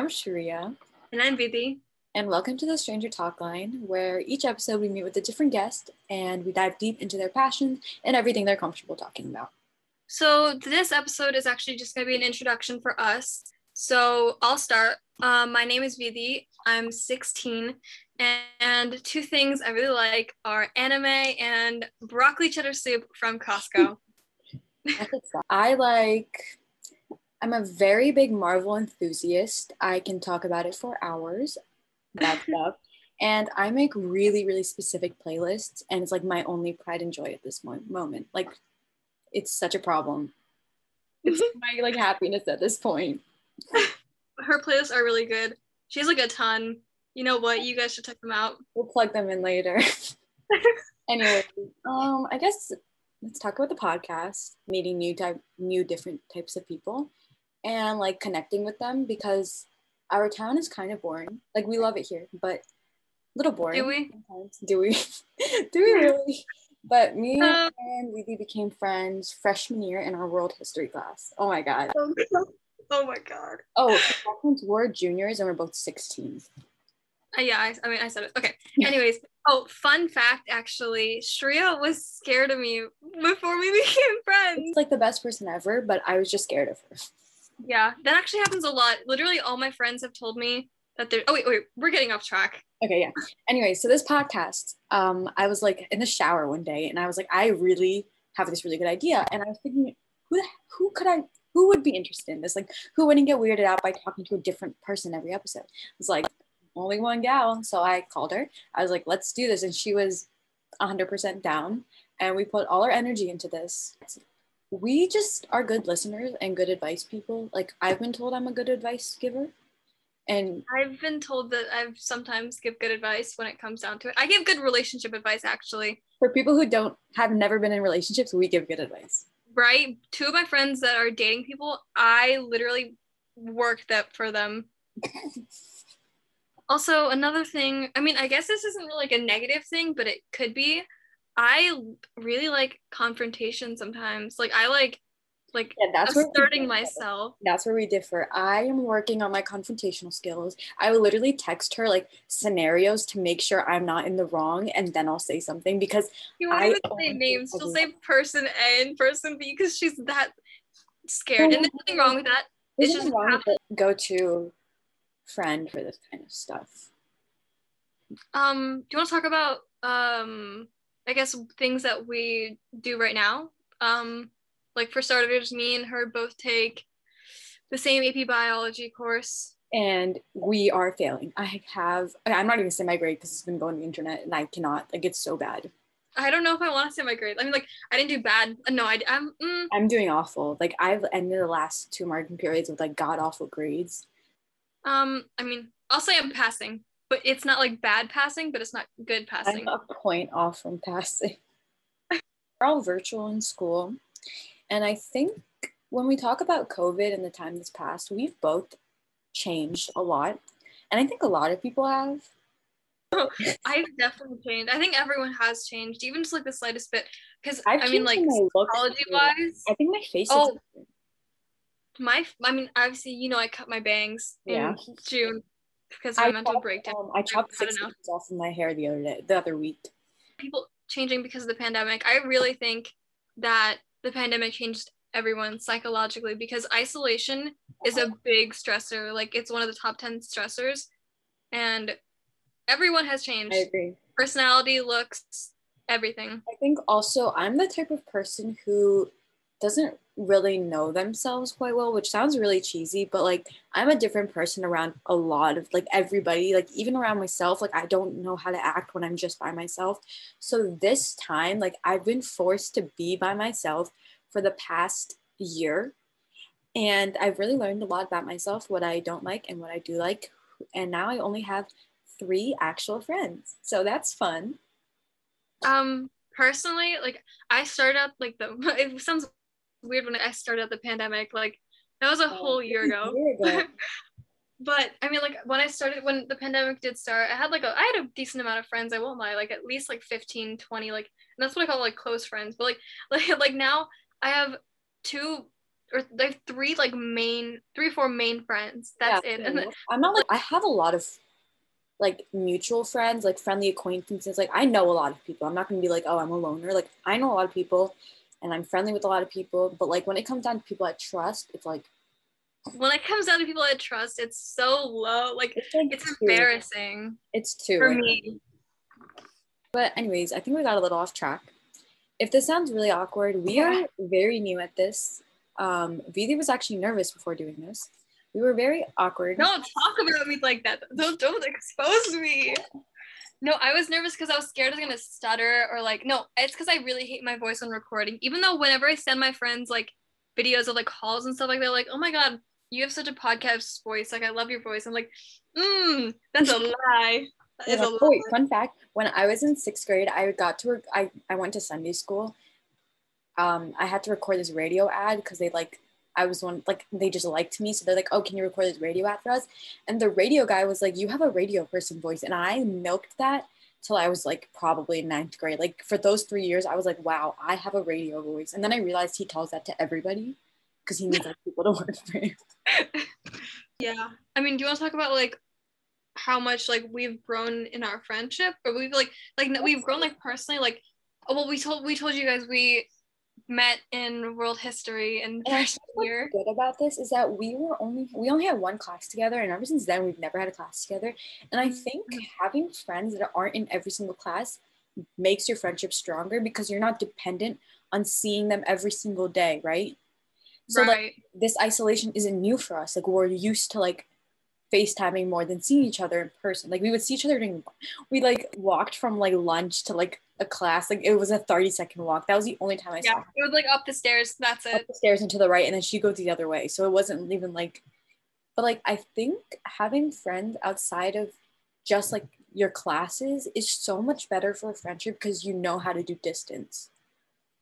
I'm Shriya. And I'm Vidhi. And welcome to the Stranger Talk Line, where each episode we meet with a different guest and we dive deep into their passions and everything they're comfortable talking about. So, this episode is actually just going to be an introduction for us. So, I'll start. Um, my name is Vidhi. I'm 16. And two things I really like are anime and broccoli cheddar soup from Costco. I like I'm a very big Marvel enthusiast. I can talk about it for hours, that stuff. And I make really, really specific playlists, and it's like my only pride and joy at this mo- moment. Like, it's such a problem. It's my like happiness at this point. Her playlists are really good. She has like a ton. You know what? You guys should check them out. We'll plug them in later. anyway, um, I guess let's talk about the podcast, meeting new type, new different types of people and like connecting with them because our town is kind of boring. Like we love it here, but a little boring. Do we? Sometimes. Do we? Do we really? But me uh, and Lily became friends freshman year in our world history class. Oh my god. Oh my god. Oh, we're juniors and we're both 16. Uh, yeah, I, I, mean, I said it. Okay. Anyways, oh, fun fact actually, Shriya was scared of me before we became friends. It's like the best person ever, but I was just scared of her. Yeah, that actually happens a lot. Literally, all my friends have told me that they're. Oh wait, wait, we're getting off track. Okay, yeah. Anyway, so this podcast, um, I was like in the shower one day, and I was like, I really have this really good idea, and I was thinking, who the, who could I, who would be interested in this? Like, who wouldn't get weirded out by talking to a different person every episode? It's like only one gal, so I called her. I was like, let's do this, and she was 100% down, and we put all our energy into this we just are good listeners and good advice people. Like I've been told I'm a good advice giver. And I've been told that I've sometimes give good advice when it comes down to it. I give good relationship advice actually. For people who don't have never been in relationships, we give good advice. Right? Two of my friends that are dating people, I literally work that for them. also, another thing, I mean, I guess this isn't really like a negative thing, but it could be I really like confrontation sometimes. Like I like like yeah, that's asserting myself. That's where we differ. I am working on my confrontational skills. I will literally text her like scenarios to make sure I'm not in the wrong, and then I'll say something because you won't even say names. She'll say person A and person B because she's that scared, and there's nothing wrong with that. It's just wrong with go to friend for this kind of stuff. Um, do you want to talk about um I guess things that we do right now. Um, like for starters, me and her both take the same AP biology course. And we are failing. I have, I'm not even saying my grade because it's been going on the internet and I cannot, like, it's so bad. I don't know if I want to say my grade. I mean, like, I didn't do bad. No, I, I'm, mm. I'm doing awful. Like, I've ended the last two marking periods with like god awful grades. Um, I mean, I'll say I'm passing but it's not like bad passing, but it's not good passing. I'm a point off from passing. We're all virtual in school. And I think when we talk about COVID and the time that's passed, we've both changed a lot. And I think a lot of people have. I've definitely changed. I think everyone has changed, even just like the slightest bit. Because I mean, like psychology wise, I think my face. Oh, my. I mean, obviously, you know, I cut my bangs yeah. in June because my I mental chopped, breakdown. Um, I chopped six inches off of my hair the other day, the other week. People changing because of the pandemic. I really think that the pandemic changed everyone psychologically because isolation is a big stressor. Like it's one of the top 10 stressors. And everyone has changed. I agree. Personality, looks, everything. I think also I'm the type of person who doesn't really know themselves quite well, which sounds really cheesy, but like I'm a different person around a lot of like everybody, like even around myself. Like I don't know how to act when I'm just by myself. So this time, like I've been forced to be by myself for the past year. And I've really learned a lot about myself, what I don't like and what I do like. And now I only have three actual friends. So that's fun. Um, personally, like I started out like the it sounds weird when I started the pandemic. Like that was a oh, whole year ago. Year ago. but I mean, like when I started, when the pandemic did start, I had like a, I had a decent amount of friends. I won't lie, like at least like 15, 20, like, and that's what I call like close friends. But like, like, like now I have two or they have three like main three four main friends. That's yeah, it. And then, I'm not like I have a lot of like mutual friends, like friendly acquaintances. Like I know a lot of people. I'm not gonna be like, oh, I'm a loner. Like I know a lot of people and I'm friendly with a lot of people. But like when it comes down to people I trust, it's like when it comes down to people I trust, it's so low. Like it's, like it's embarrassing. It's too for me. But anyways, I think we got a little off track. If this sounds really awkward, we are very new at this. Um, Vidhi was actually nervous before doing this. We were very awkward. Don't talk about me like that. Don't don't expose me. No, I was nervous because I was scared I was gonna stutter or like no, it's because I really hate my voice on recording. Even though whenever I send my friends like videos of like calls and stuff like that, like, oh my god, you have such a podcast voice. Like I love your voice. I'm like, mm, that's a lie. That is a lie. Wait, fun fact. When I was in sixth grade, I got to work I, I went to Sunday school. Um, I had to record this radio ad because they like I was one like they just liked me. So they're like, oh, can you record this radio ad for us? And the radio guy was like, you have a radio person voice. And I milked that till I was like probably ninth grade. Like for those three years, I was like, wow, I have a radio voice. And then I realized he tells that to everybody because he needs like, people to work for him. yeah. I mean, do you want to talk about like how much like we've grown in our friendship or we've like like we've grown like personally like oh, well we told we told you guys we met in world history and, and year. good about this is that we were only we only had one class together and ever since then we've never had a class together and i mm-hmm. think having friends that aren't in every single class makes your friendship stronger because you're not dependent on seeing them every single day right so right. like this isolation isn't new for us like we're used to like FaceTiming more than seeing each other in person. Like we would see each other during we like walked from like lunch to like a class. Like it was a 30 second walk. That was the only time I yeah, saw. It was like up the stairs. That's it. Up the stairs and to the right. And then she goes the other way. So it wasn't even like but like I think having friends outside of just like your classes is so much better for a friendship because you know how to do distance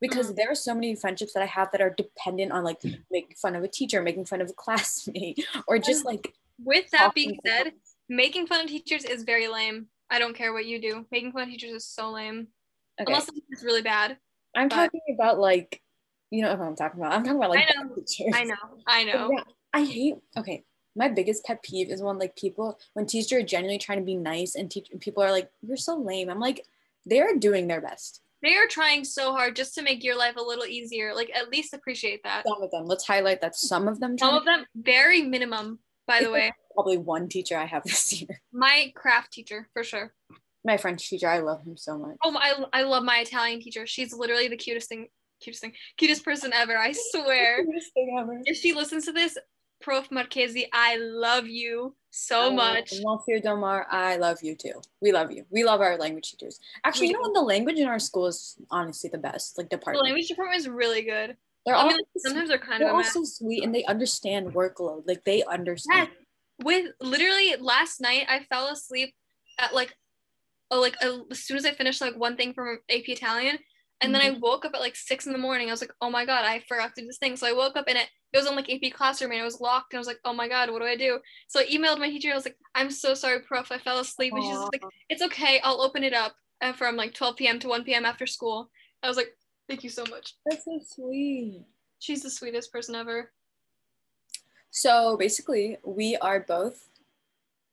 because mm-hmm. there are so many friendships that I have that are dependent on like making fun of a teacher, making fun of a classmate, or just like with that being said, making fun of teachers is very lame. I don't care what you do. Making fun of teachers is so lame. Okay. Unless it's really bad. I'm but... talking about like, you know what I'm talking about. I'm talking about like I know. Teachers. I know. I know. Yeah, I hate okay. My biggest pet peeve is when like people when teachers are genuinely trying to be nice and teach people are like, you're so lame. I'm like, they're doing their best. They are trying so hard just to make your life a little easier. Like at least appreciate that. Some of them. Let's highlight that some of them. Some of them, very minimum by the way. Probably one teacher I have this year. My craft teacher, for sure. My French teacher, I love him so much. Oh, I, I love my Italian teacher. She's literally the cutest thing, cutest thing, cutest person ever. I swear. cutest thing ever. If she listens to this, Prof. Marchesi, I love you so much. Monsieur Domar, I love you too. We love you. We love our language teachers. Actually, you know what? The language in our school is honestly the best. Like department. The language department is really good. They're I all mean, sometimes they're kind they're of also sweet and they understand workload. Like they understand. Yeah. With literally last night, I fell asleep at like, oh, like uh, as soon as I finished like one thing from AP Italian, and mm-hmm. then I mm-hmm. woke up at like six in the morning. I was like, oh my god, I forgot to do this thing. So I woke up and it it was on like AP classroom and it was locked. And I was like, oh my god, what do I do? So I emailed my teacher. I was like, I'm so sorry, prof. I fell asleep. And she's like, it's okay. I'll open it up uh, from like 12 p.m. to 1 p.m. after school. I was like, Thank you so much. That's so sweet. She's the sweetest person ever. So basically, we are both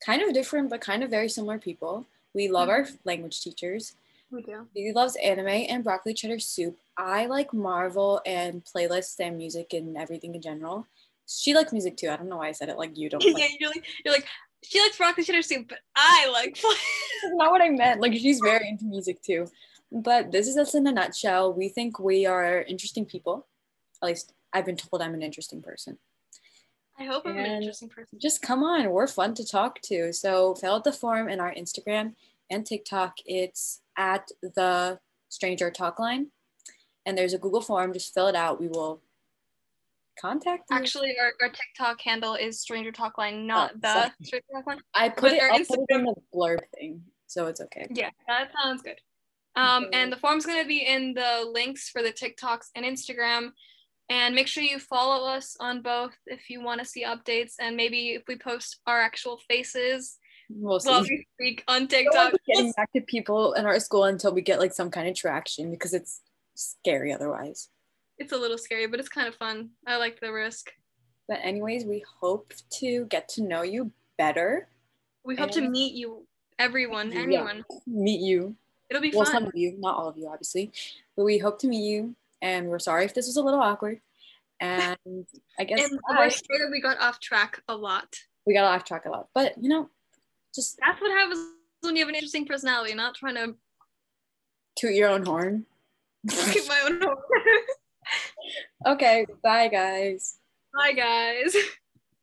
kind of different, but kind of very similar people. We love mm-hmm. our language teachers. We do. He loves anime and broccoli cheddar soup. I like Marvel and playlists and music and everything in general. She likes music too. I don't know why I said it like you don't. yeah, like- you're like you're like she likes broccoli cheddar soup, but I like. That's not what I meant. Like she's very into music too. But this is us in a nutshell. We think we are interesting people. At least I've been told I'm an interesting person. I hope I'm an interesting person. Just come on, we're fun to talk to. So fill out the form in our Instagram and TikTok. It's at the Stranger Talk Line, and there's a Google form. Just fill it out. We will contact you. Actually, our, our TikTok handle is Stranger Talk Line, not oh, the Stranger Talk Line. I put it. I'll put it in the blurb thing, so it's okay. Yeah, that sounds good. Um, and the form's going to be in the links for the TikToks and Instagram. And make sure you follow us on both if you want to see updates. And maybe if we post our actual faces we'll speak on TikTok. Getting back to people in our school until we get like some kind of traction because it's scary otherwise. it's a little scary, but it's kind of fun. I like the risk. But anyways, we hope to get to know you better. We hope and to meet you, everyone, anyone. Yeah, meet you. It'll be well, fun. some of you, not all of you, obviously. But we hope to meet you, and we're sorry if this was a little awkward. And I guess and we're sorry we got off track a lot. We got off track a lot, but you know, just that's what happens when you have an interesting personality. Not trying to toot your own horn. toot my own horn. okay, bye guys. Bye guys.